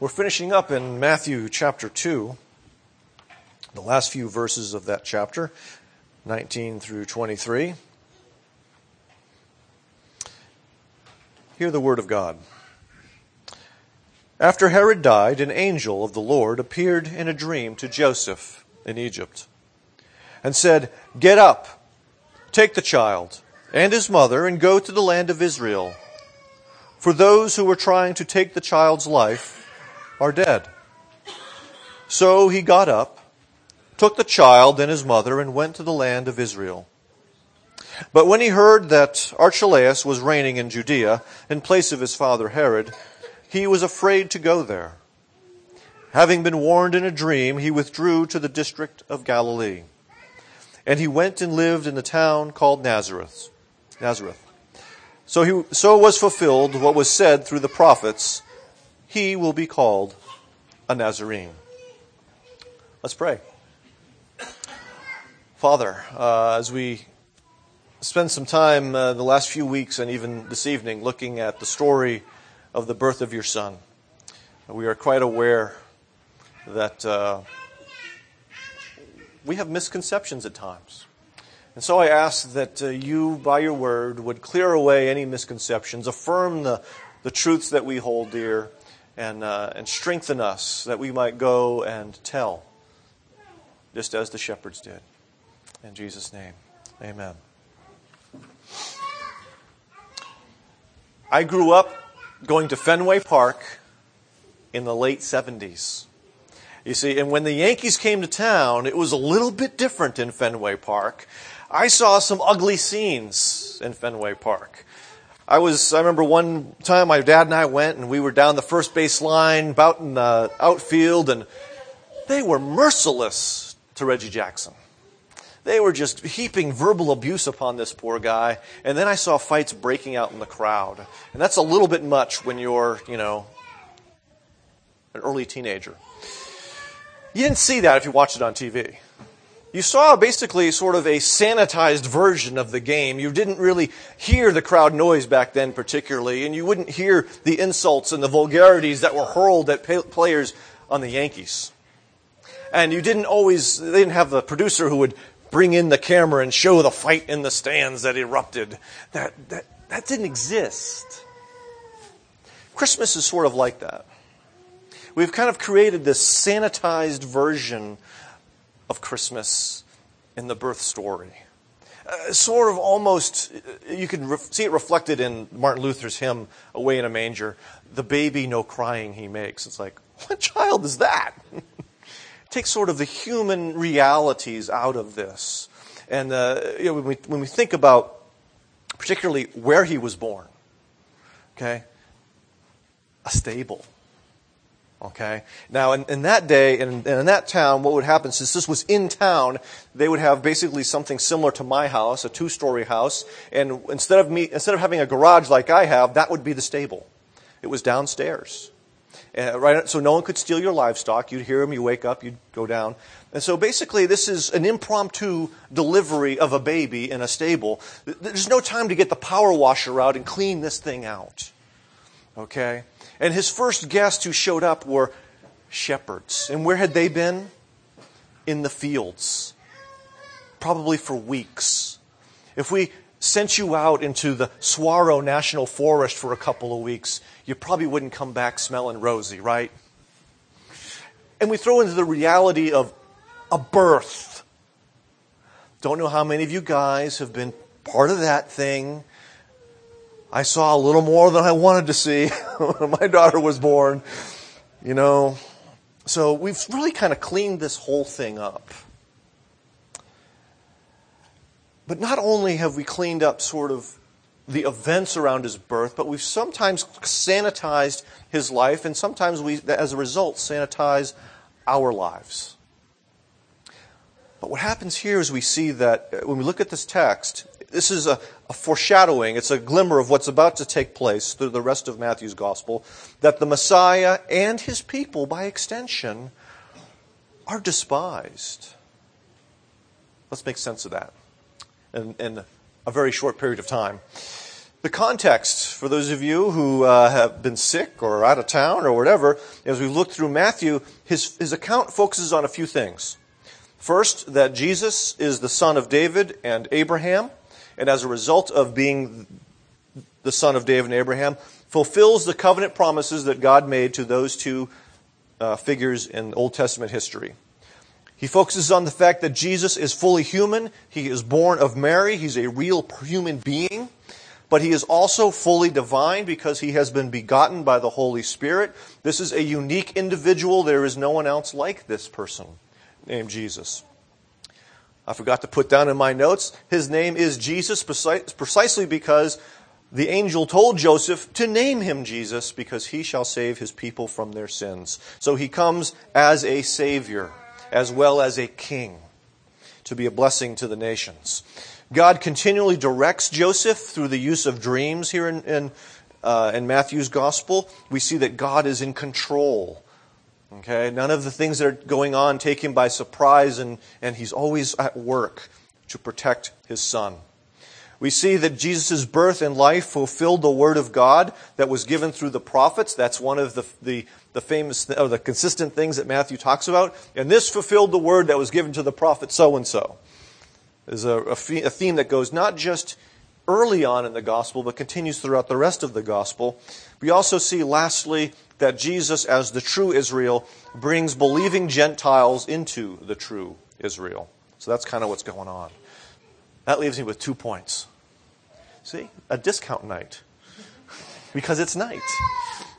We're finishing up in Matthew chapter 2, the last few verses of that chapter, 19 through 23. Hear the word of God. After Herod died, an angel of the Lord appeared in a dream to Joseph in Egypt and said, Get up, take the child and his mother, and go to the land of Israel. For those who were trying to take the child's life are dead. So he got up, took the child and his mother, and went to the land of Israel. But when he heard that Archelaus was reigning in Judea in place of his father Herod, he was afraid to go there. Having been warned in a dream, he withdrew to the district of Galilee. And he went and lived in the town called Nazareth. Nazareth. So he, so was fulfilled what was said through the prophets he will be called a Nazarene. Let's pray. Father, uh, as we spend some time uh, the last few weeks and even this evening looking at the story of the birth of your son, we are quite aware that uh, we have misconceptions at times. And so I ask that uh, you, by your word, would clear away any misconceptions, affirm the, the truths that we hold dear, and, uh, and strengthen us that we might go and tell, just as the shepherds did. In Jesus' name, amen. I grew up going to Fenway Park in the late 70s. You see, and when the Yankees came to town, it was a little bit different in Fenway Park. I saw some ugly scenes in Fenway Park. I was, I remember one time my dad and I went and we were down the first base line, about in the outfield, and they were merciless to Reggie Jackson. They were just heaping verbal abuse upon this poor guy. And then I saw fights breaking out in the crowd. And that's a little bit much when you're, you know, an early teenager. You didn't see that if you watched it on TV you saw basically sort of a sanitized version of the game. You didn't really hear the crowd noise back then, particularly, and you wouldn't hear the insults and the vulgarities that were hurled at players on the Yankees. And you didn't always, they didn't have the producer who would bring in the camera and show the fight in the stands that erupted. That, that, that didn't exist. Christmas is sort of like that. We've kind of created this sanitized version of Christmas in the birth story. Uh, sort of almost, you can re- see it reflected in Martin Luther's hymn, Away in a Manger, the baby no crying he makes. It's like, what child is that? Take sort of the human realities out of this. And uh, you know, when, we, when we think about particularly where he was born, okay, a stable Okay? Now, in, in that day and in, in, that town, what would happen, since this was in town, they would have basically something similar to my house, a two story house, and instead of, me, instead of having a garage like I have, that would be the stable. It was downstairs. Uh, right, so no one could steal your livestock. You'd hear them, you wake up, you'd go down. And so basically, this is an impromptu delivery of a baby in a stable. There's no time to get the power washer out and clean this thing out. Okay? And his first guests who showed up were shepherds. And where had they been? In the fields. Probably for weeks. If we sent you out into the Saguaro National Forest for a couple of weeks, you probably wouldn't come back smelling rosy, right? And we throw into the reality of a birth. Don't know how many of you guys have been part of that thing I saw a little more than I wanted to see when my daughter was born. You know, so we've really kind of cleaned this whole thing up. But not only have we cleaned up sort of the events around his birth, but we've sometimes sanitized his life, and sometimes we, as a result, sanitize our lives. But what happens here is we see that when we look at this text, this is a, a, foreshadowing, it's a glimmer of what's about to take place through the rest of Matthew's gospel, that the Messiah and his people, by extension, are despised. Let's make sense of that in, in a very short period of time. The context, for those of you who uh, have been sick or out of town or whatever, as we look through Matthew, his, his account focuses on a few things. First, that Jesus is the son of David and Abraham, and as a result of being the son of David and Abraham, fulfills the covenant promises that God made to those two uh, figures in Old Testament history. He focuses on the fact that Jesus is fully human. He is born of Mary. He's a real human being. But he is also fully divine because he has been begotten by the Holy Spirit. This is a unique individual. There is no one else like this person named Jesus. I forgot to put down in my notes, his name is Jesus precisely because the angel told Joseph to name him Jesus because he shall save his people from their sins. So he comes as a savior as well as a king to be a blessing to the nations. God continually directs Joseph through the use of dreams here in, in, uh, in Matthew's gospel. We see that God is in control. Okay, none of the things that are going on take him by surprise, and, and he's always at work to protect his son. We see that Jesus' birth and life fulfilled the word of God that was given through the prophets. That's one of the, the, the famous, or the consistent things that Matthew talks about. And this fulfilled the word that was given to the prophet so and so. Is a, a, a theme that goes not just early on in the gospel, but continues throughout the rest of the gospel. We also see, lastly, that Jesus, as the true Israel, brings believing Gentiles into the true Israel. So that's kind of what's going on. That leaves me with two points. See, a discount night. Because it's night.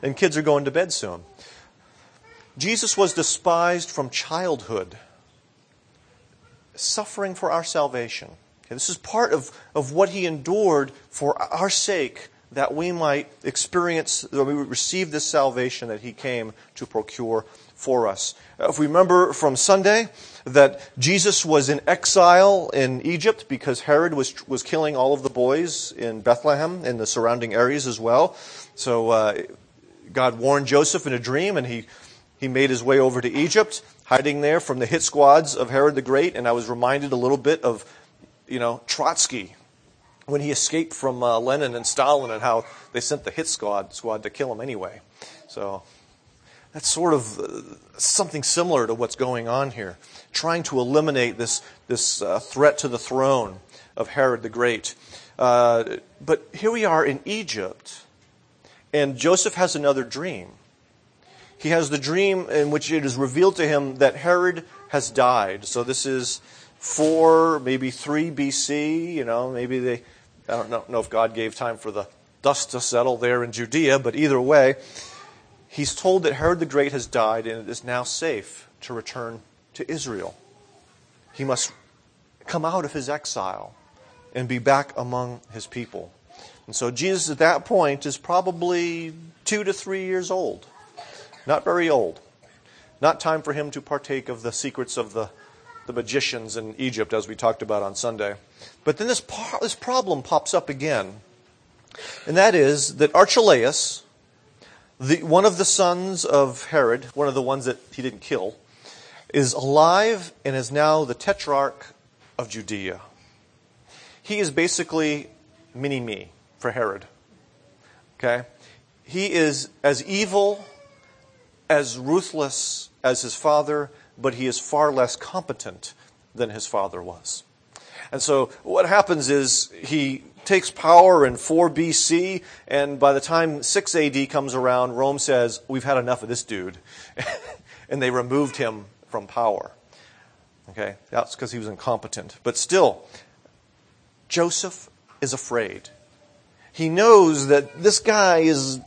And kids are going to bed soon. Jesus was despised from childhood, suffering for our salvation. Okay, this is part of, of what he endured for our sake, that we might experience, that we would receive this salvation that he came to procure for us. If we remember from Sunday that Jesus was in exile in Egypt because Herod was, was killing all of the boys in Bethlehem and the surrounding areas as well. So uh, God warned Joseph in a dream and he, he made his way over to Egypt, hiding there from the hit squads of Herod the Great. And I was reminded a little bit of, you know, Trotsky when he escaped from uh, Lenin and Stalin and how they sent the hit squad, squad to kill him anyway. So that's sort of uh, something similar to what's going on here, trying to eliminate this, this uh, threat to the throne of Herod the Great. Uh, but here we are in Egypt, and Joseph has another dream. He has the dream in which it is revealed to him that Herod has died. So this is 4, maybe 3 BC. You know, maybe they, I don't know, if God gave time for the dust to settle there in Judea, but either way, he's told that Herod the Great has died and it is now safe to return to Israel. He must come out of his exile and be back among his people. And so Jesus at that point is probably two to three years old. Not very old. Not time for him to partake of the secrets of the, the magicians in Egypt, as we talked about on Sunday. But then this, this problem pops up again. And that is that Archelaus, the, one of the sons of Herod, one of the ones that he didn't kill, is alive and is now the tetrarch of Judea. He is basically mini me for Herod. Okay? He is as evil, as ruthless as his father, but he is far less competent than his father was. And so what happens is he takes power in 4 BC, and by the time 6 AD comes around, Rome says, We've had enough of this dude. and they removed him from power. Okay? That's because he was incompetent. But still, Joseph is afraid. He knows that this guy is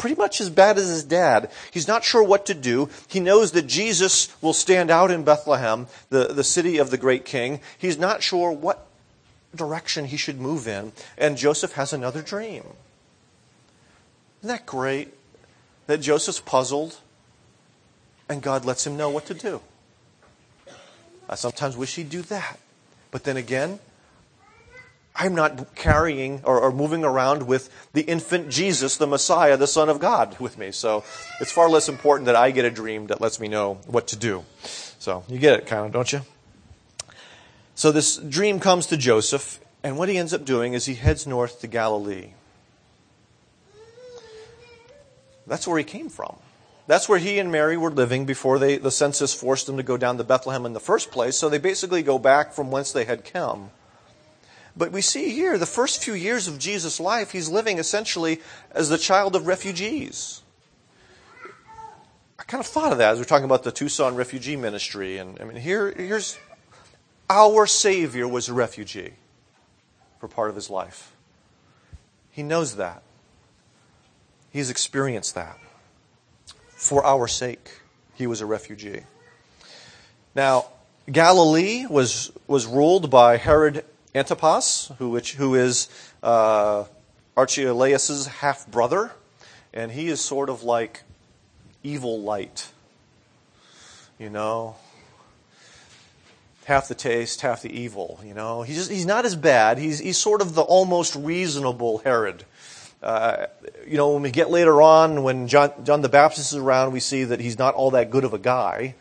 pretty much as bad as his dad. He's not sure what to do. He knows that Jesus will stand out in Bethlehem, the, the city of the great king. He's not sure what direction he should move in. And Joseph has another dream. Isn't that great? That Joseph's puzzled and God lets him know what to do. I sometimes wish he'd do that. But then again, I'm not carrying or, or, moving around with the infant Jesus, the Messiah, the Son of God with me. So it's far less important that I get a dream that lets me know what to do. So you get it, kind of, don't you? So this dream comes to Joseph, and what he ends up doing is he heads north to Galilee. That's where he came from. That's where he and Mary were living before they, the census forced them to go down to Bethlehem in the first place. So they basically go back from whence they had come. But we see here, the first few years of Jesus' life, he's living essentially as the child of refugees. I kind of thought of that as we're talking about the Tucson refugee ministry. And I mean, here, here's our Savior was a refugee for part of his life. He knows that. He's experienced that. For our sake, he was a refugee. Now, Galilee was, was ruled by Herod Antipas, who, which, who is uh, Archelaus' half brother, and he is sort of like evil light. You know, half the taste, half the evil. You know, he's just, he's not as bad. He's he's sort of the almost reasonable Herod. Uh, you know, when we get later on, when John, John the Baptist is around, we see that he's not all that good of a guy,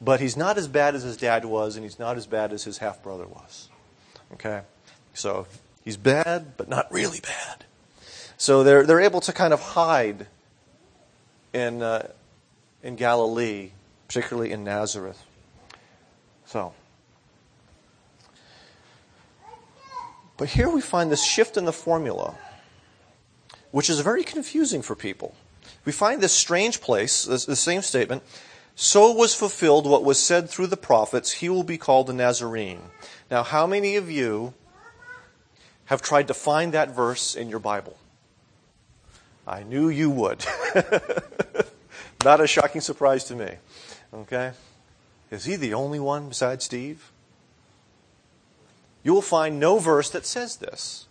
but he's not as bad as his dad was, and he's not as bad as his half brother was. Okay, so he's bad, but not really bad. So they're they're able to kind of hide in uh, in Galilee, particularly in Nazareth. So. But here we find this shift in the formula, which is very confusing for people. We find this strange place, the same statement, so was fulfilled what was said through the prophets, he will be called a Nazarene. Now, how many of you have tried to find that verse in your Bible? I knew you would. Not a shocking surprise to me. Okay? Is he the only one besides Steve? You will find no verse that says this.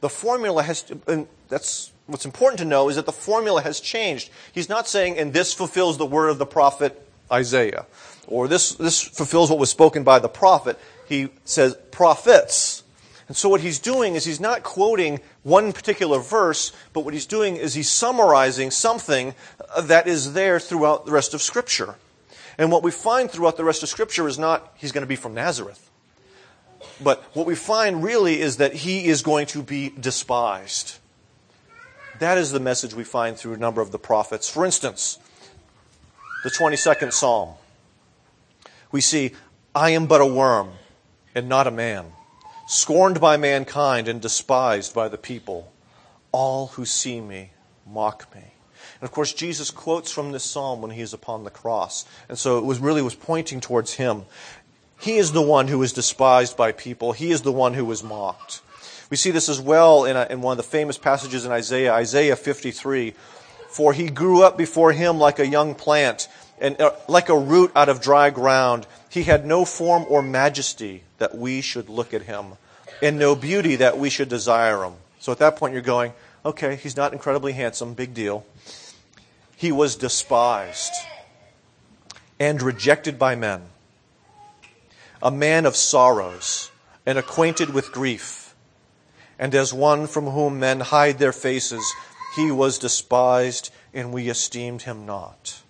The formula has, and that's what's important to know is that the formula has changed. He's not saying, and this fulfills the word of the prophet Isaiah, or this, this fulfills what was spoken by the prophet. He says prophets. And so what he's doing is he's not quoting one particular verse, but what he's doing is he's summarizing something uh, that is there throughout the rest of Scripture. And what we find throughout the rest of Scripture is not he's going to be from Nazareth. But what we find really is that he is going to be despised. That is the message we find through a number of the prophets. For instance, the 22nd Psalm. We see, I am but a worm and not a man, scorned by mankind and despised by the people. All who see me mock me. And of course, Jesus quotes from this psalm when he is upon the cross. And so it was really was pointing towards him. He is the one who is despised by people. He is the one who is mocked. We see this as well in, a, in one of the famous passages in Isaiah, Isaiah 53. For he grew up before him like a young plant, and uh, like a root out of dry ground. He had no form or majesty that we should look at him, and no beauty that we should desire him. So at that point, you're going, okay, he's not incredibly handsome, big deal. He was despised and rejected by men, a man of sorrows and acquainted with grief and as one from whom men hide their faces, he was despised, and we esteemed him not.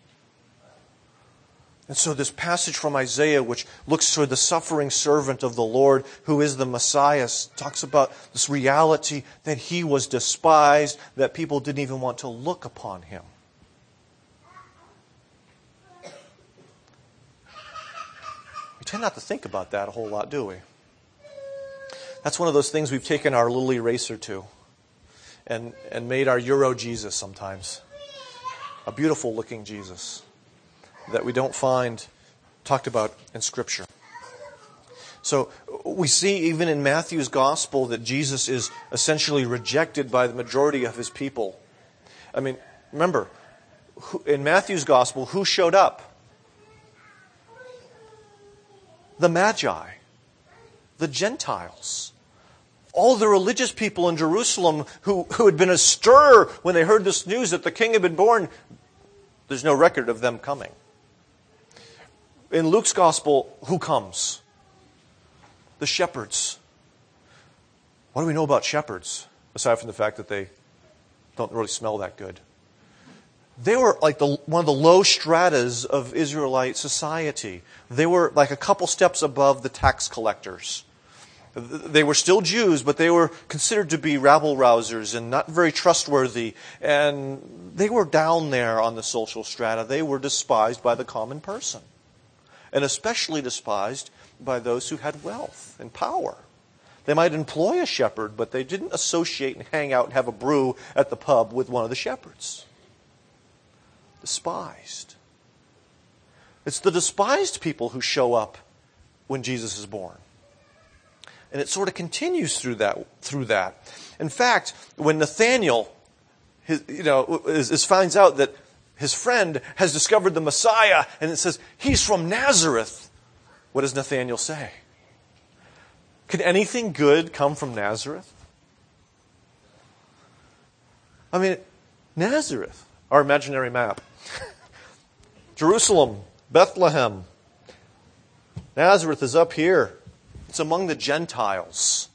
And so, this passage from Isaiah, which looks toward the suffering servant of the Lord, who is the Messiah, talks about this reality that he was despised, that people didn't even want to look upon him. We tend not to think about that a whole lot, do we? That's one of those things we've taken our little eraser to and, and made our Euro Jesus sometimes. A beautiful looking Jesus that we don't find talked about in Scripture. So we see even in Matthew's gospel that Jesus is essentially rejected by the majority of his people. I mean, remember, in Matthew's gospel, who showed up? The Magi the Gentiles. All the religious people in Jerusalem who, who had been astir when they heard this news that the king had been born, there's no record of them coming. In Luke's gospel, who comes? The shepherds. What do we know about shepherds, aside from the fact that they don't really smell that good? they were like the, one of the low stratas of Israelite society. They were like a couple steps above the tax collectors. They were still Jews, but they were considered to be rabble rousers and not very trustworthy. And they were down there on the social strata. They were despised by the common person, and especially despised by those who had wealth and power. They might employ a shepherd, but they didn't associate and hang out and have a brew at the pub with one of the shepherds. Despised. It's the despised people who show up when Jesus is born. And it sort of continues through that. Through that. In fact, when Nathaniel, his, you know, is, is finds out that his friend has discovered the Messiah, and it says he's from Nazareth. What does Nathaniel say? Could anything good come from Nazareth? I mean, Nazareth, our imaginary map. Jerusalem, Bethlehem. Nazareth is up here. It's among the Gentiles.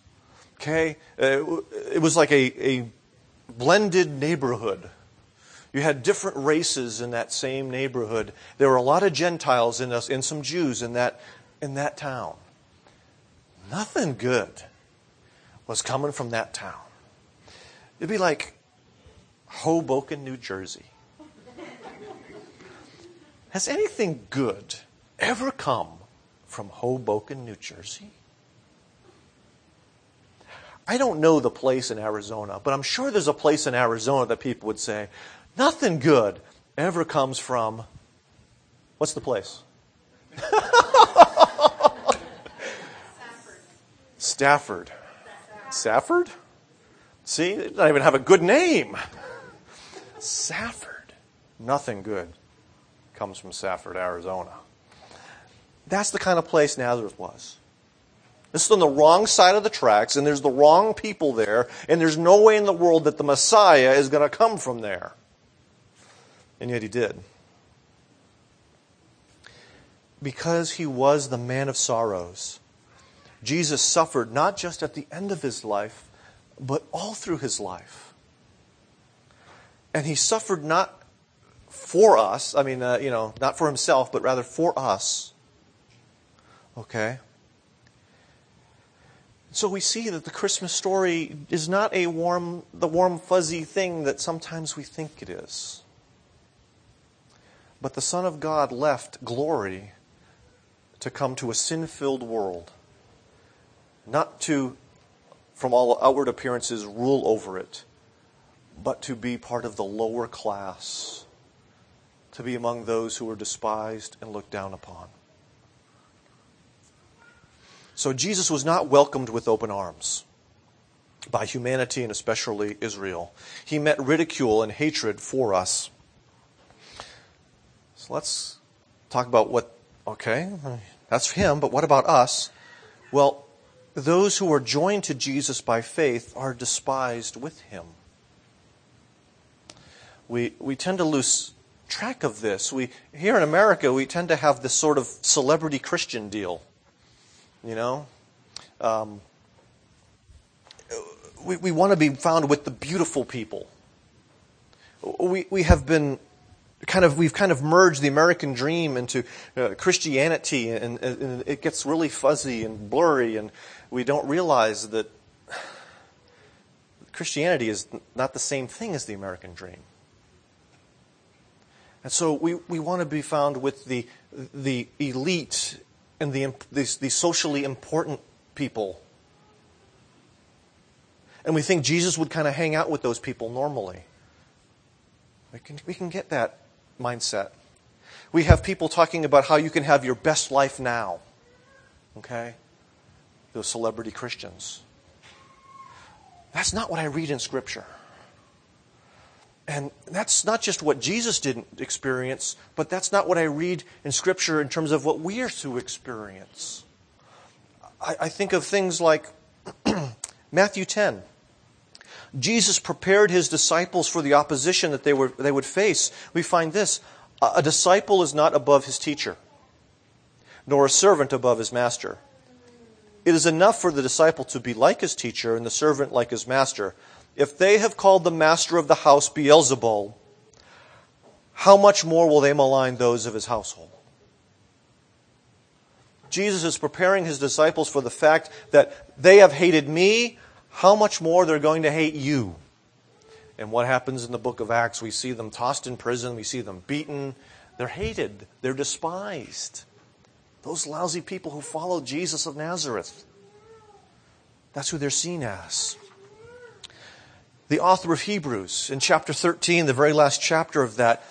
Okay? Uh, it was like a, a blended neighborhood. You had different races in that same neighborhood. There were a lot of Gentiles and, and some Jews in that, in that town. Nothing good was coming from that town. It'd be like Hoboken, New Jersey. Has anything good ever come from Hoboken, New Jersey? I don't know the place in Arizona, but I'm sure there's a place in Arizona that people would say, nothing good ever comes from. What's the place? Stafford. Stafford. See, it doesn't even have a good name. Safford. Nothing good comes from Safford, Arizona. That's the kind of place Nazareth was. This is on the wrong side of the tracks, and there's the wrong people there, and there's no way in the world that the Messiah is going to come from there. And yet he did. Because he was the man of sorrows, Jesus suffered not just at the end of his life, but all through his life. And he suffered not for us, I mean, uh, you know, not for himself, but rather for us. Okay? So we see that the Christmas story is not a warm, the warm, fuzzy thing that sometimes we think it is. But the Son of God left glory to come to a sin filled world, not to, from all outward appearances, rule over it, but to be part of the lower class, to be among those who are despised and looked down upon. So Jesus was not welcomed with open arms by humanity and especially Israel. He met ridicule and hatred for us. So let's talk about what, okay, that's him, but what about us? Well, those who are joined to Jesus by faith are despised with him. We, we tend to lose track of this. We, here in America, we tend to have this sort of celebrity Christian deal you know? Um, we, we want to be found with the beautiful people. We, we have been kind of, we've kind of merged the American dream into uh, Christianity and, and it gets really fuzzy and blurry and we don't realize that Christianity is not the same thing as the American dream. And so we, we want to be found with the, the elite and the, the, the socially important people. And we think Jesus would kind of hang out with those people normally. We can, we can get that mindset. We have people talking about how you can have your best life now. Okay? Those celebrity Christians. That's not what I read in Scripture. And that's not just what Jesus didn't experience, but that's not what I read in Scripture in terms of what we are to experience. I, I think of things like Matthew 10. Jesus prepared his disciples for the opposition that they, were, they would face. We find this a disciple is not above his teacher, nor a servant above his master. It is enough for the disciple to be like his teacher and the servant like his master. If they have called the master of the house Beelzebul, how much more will they malign those of his household? Jesus is preparing his disciples for the fact that they have hated me, how much more they're going to hate you. And what happens in the book of Acts? We see them tossed in prison, we see them beaten. They're hated, they're despised. Those lousy people who followed Jesus of Nazareth. That's who they're seen as. The author of Hebrews, in chapter 13, the very last chapter of that,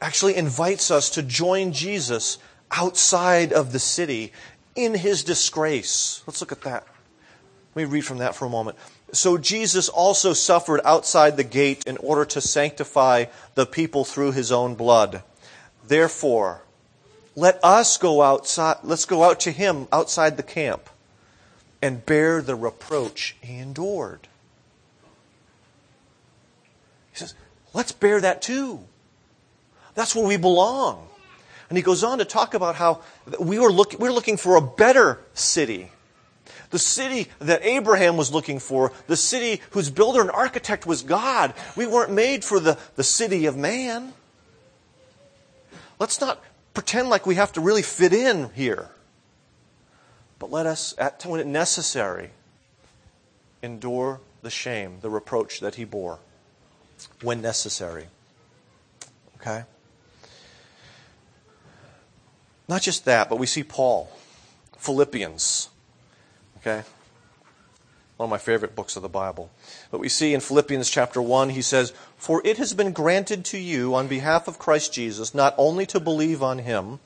actually invites us to join Jesus outside of the city in his disgrace. Let's look at that. Let me read from that for a moment. So Jesus also suffered outside the gate in order to sanctify the people through his own blood. Therefore, let us go outside, let's go out to him outside the camp and bear the reproach he endured. He says, let's bear that too. That's where we belong. And he goes on to talk about how we were, look, we were looking for a better city. The city that Abraham was looking for, the city whose builder and architect was God. We weren't made for the, the city of man. Let's not pretend like we have to really fit in here. But let us, at when necessary, endure the shame, the reproach that he bore when necessary. Okay? Not just that, but we see Paul, Philippians. Okay? One of my favorite books of the Bible. But we see in Philippians chapter 1, he says, For it has been granted to you on behalf of Christ Jesus not only to believe on him,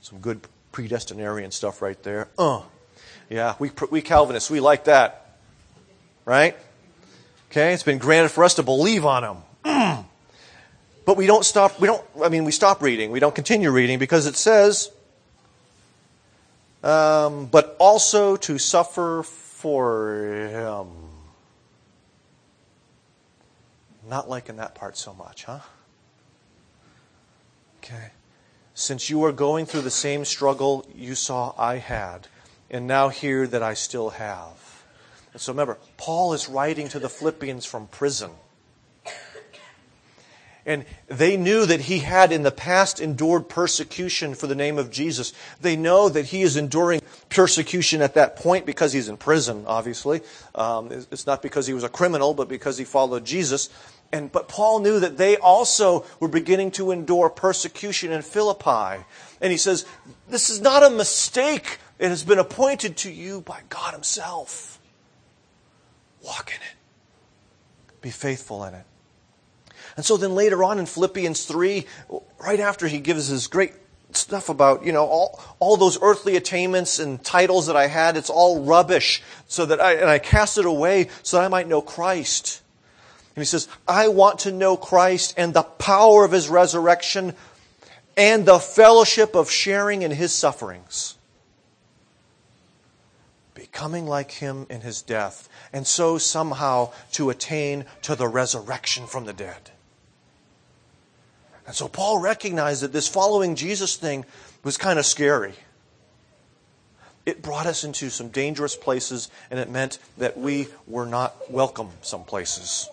some good predestinarian stuff right there. Uh, yeah, we, we Calvinists, we like that. Right? Okay, it's been granted for us to believe on him. But we don't stop, we don't, I mean, we stop reading. We don't continue reading because it says, um, but also to suffer for him. Not liking that part so much, huh? Okay. Since you are going through the same struggle you saw I had, and now hear that I still have. And so remember, Paul is writing to the Philippians from prison. And they knew that he had in the past endured persecution for the name of Jesus. They know that he is enduring persecution at that point because he's in prison, obviously. Um, it's not because he was a criminal, but because he followed Jesus. And, but Paul knew that they also were beginning to endure persecution in Philippi. And he says, This is not a mistake. It has been appointed to you by God Himself. Walk in it, be faithful in it. And so then later on in Philippians 3, right after he gives his great stuff about, you know, all, all those earthly attainments and titles that I had, it's all rubbish. So that I, and I cast it away so that I might know Christ. And he says, I want to know Christ and the power of his resurrection and the fellowship of sharing in his sufferings. Becoming like him in his death, and so somehow to attain to the resurrection from the dead. And so Paul recognized that this following Jesus thing was kind of scary. It brought us into some dangerous places, and it meant that we were not welcome some places.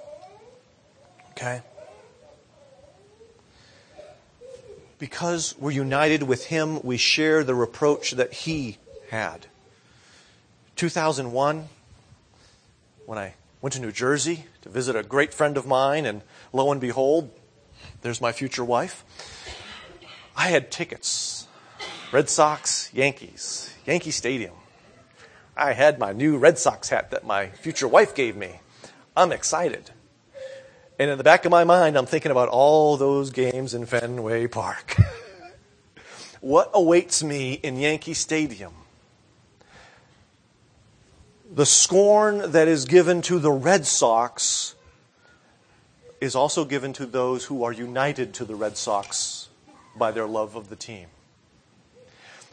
Okay? Because we're united with Him, we share the reproach that He had. 2001, when I went to New Jersey to visit a great friend of mine, and lo and behold, there's my future wife. I had tickets Red Sox, Yankees, Yankee Stadium. I had my new Red Sox hat that my future wife gave me. I'm excited. And in the back of my mind, I'm thinking about all those games in Fenway Park. what awaits me in Yankee Stadium? The scorn that is given to the Red Sox is also given to those who are united to the Red Sox by their love of the team.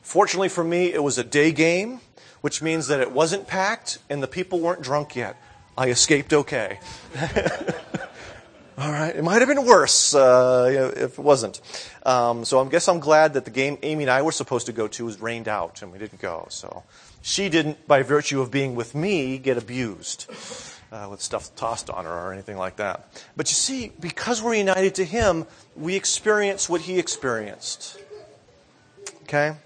Fortunately for me, it was a day game, which means that it wasn't packed and the people weren't drunk yet. I escaped okay. All right, it might have been worse uh, if it wasn't. Um, so I guess I'm glad that the game Amy and I were supposed to go to was rained out and we didn't go. So she didn't, by virtue of being with me, get abused uh, with stuff tossed on her or anything like that. But you see, because we're united to Him, we experience what He experienced. Okay?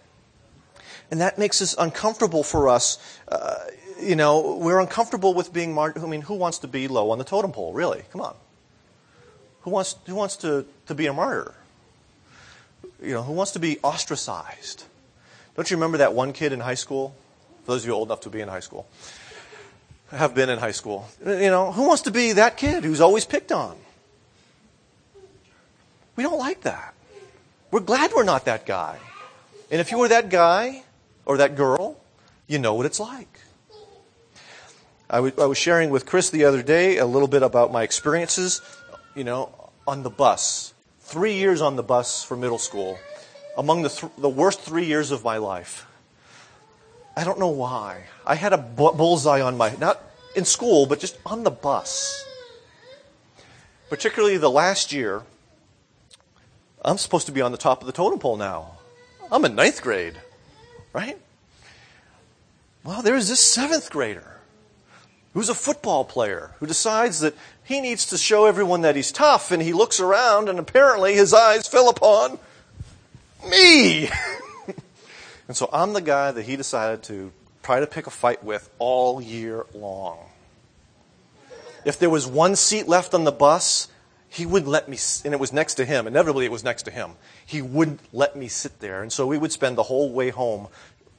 And that makes us uncomfortable for us. Uh, you know, we're uncomfortable with being martyred. I mean, who wants to be low on the totem pole, really? Come on. Who wants, who wants to, to be a martyr? You know, who wants to be ostracized? Don't you remember that one kid in high school? For those of you old enough to be in high school, have been in high school. You know, who wants to be that kid who's always picked on? We don't like that. We're glad we're not that guy. And if you were that guy or that girl, you know what it's like. I, was sharing with Chris the other day a little bit about my experiences, you know, on the bus. Three years on the bus for middle school, among the, th- the worst three years of my life. I don't know why. I had a bullseye on my, not in school, but just on the bus. Particularly the last year, I'm supposed to be on the top of the totem pole now. I'm in ninth grade, right? Well, there's this seventh grader who's a football player who decides that he needs to show everyone that he's tough, and he looks around, and apparently his eyes fell upon me. and so I'm the guy that he decided to try to pick a fight with all year long. If there was one seat left on the bus, he wouldn't let me, and it was next to him. Inevitably, it was next to him. He wouldn't let me sit there. And so we would spend the whole way home,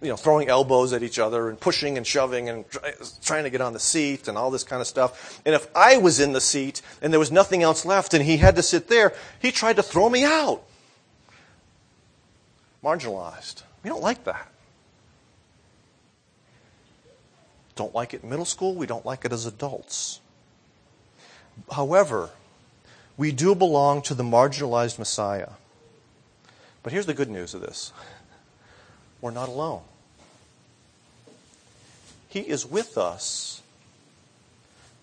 you know, throwing elbows at each other and pushing and shoving and trying to get on the seat and all this kind of stuff. And if I was in the seat and there was nothing else left and he had to sit there, he tried to throw me out. Marginalized. We don't like that. Don't like it in middle school. We don't like it as adults. However, we do belong to the marginalized Messiah. But here's the good news of this we're not alone. He is with us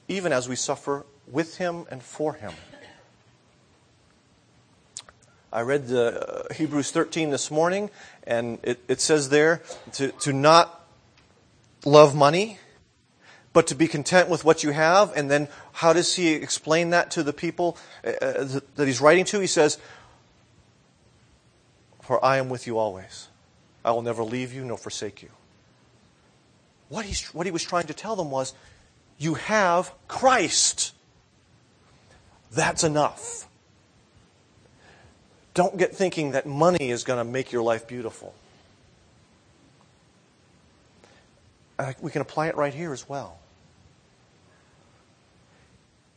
even as we suffer with him and for him. I read the, uh, Hebrews 13 this morning, and it, it says there to, to not love money, but to be content with what you have. And then how does he explain that to the people uh, uh that he's writing to? He says, For I am with you always. I will never leave you nor forsake you. What, he's, what he was trying to tell them was, You have Christ. That's enough. Don't get thinking that money is going to make your life beautiful. we can apply it right here as well.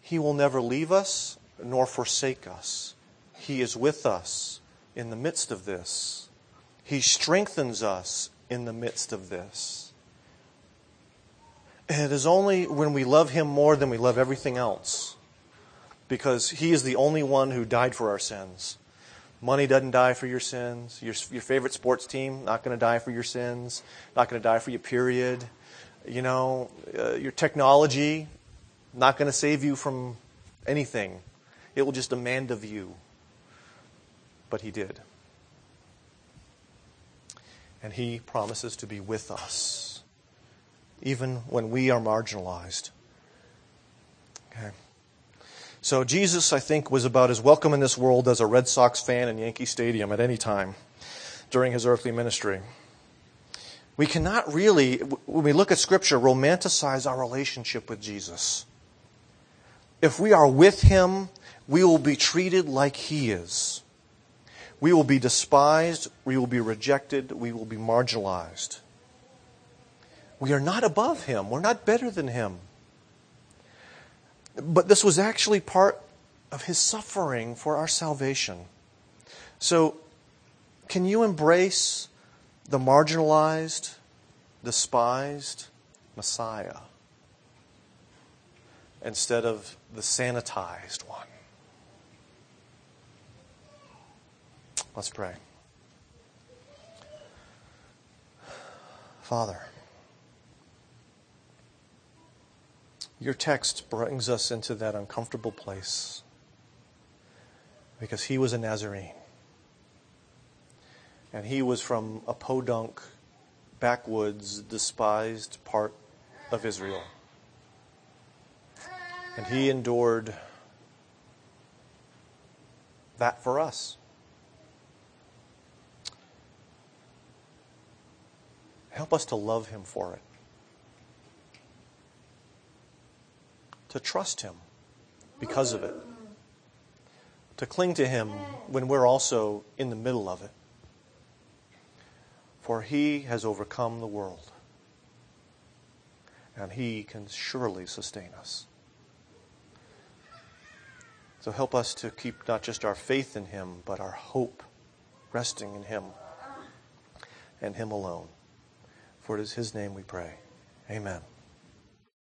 He will never leave us nor forsake us. He is with us in the midst of this. He strengthens us in the midst of this. And it is only when we love Him more than we love everything else, because He is the only one who died for our sins. Money doesn't die for your sins. Your, your favorite sports team, not going to die for your sins. Not going to die for you, period. You know, uh, your technology, not going to save you from anything. It will just demand of you. But he did. And he promises to be with us, even when we are marginalized. Okay. So Jesus, I think, was about as welcome in this world as a Red Sox fan in Yankee Stadium at any time during his earthly ministry. We cannot really, when we look at Scripture, romanticize our relationship with Jesus if we are with him, we will be treated like he is. We will be despised, we will be rejected, we will be marginalized. We are not above him, we're not better than him. But this was actually part of his suffering for our salvation. So, can you embrace the marginalized, despised Messiah? instead of the sanitized one. Let's pray. Father, your text brings us into that uncomfortable place because he was a Nazarene. And he was from a podunk, backwoods, despised part of Israel. And he endured that for us. Help us to love him for it. To trust him because of it. To cling to him when we're also in the middle of it. For he has overcome the world. And he can surely sustain us. So help us to keep not just our faith in him, but our hope resting in him and him alone. For it is his name we pray. Amen.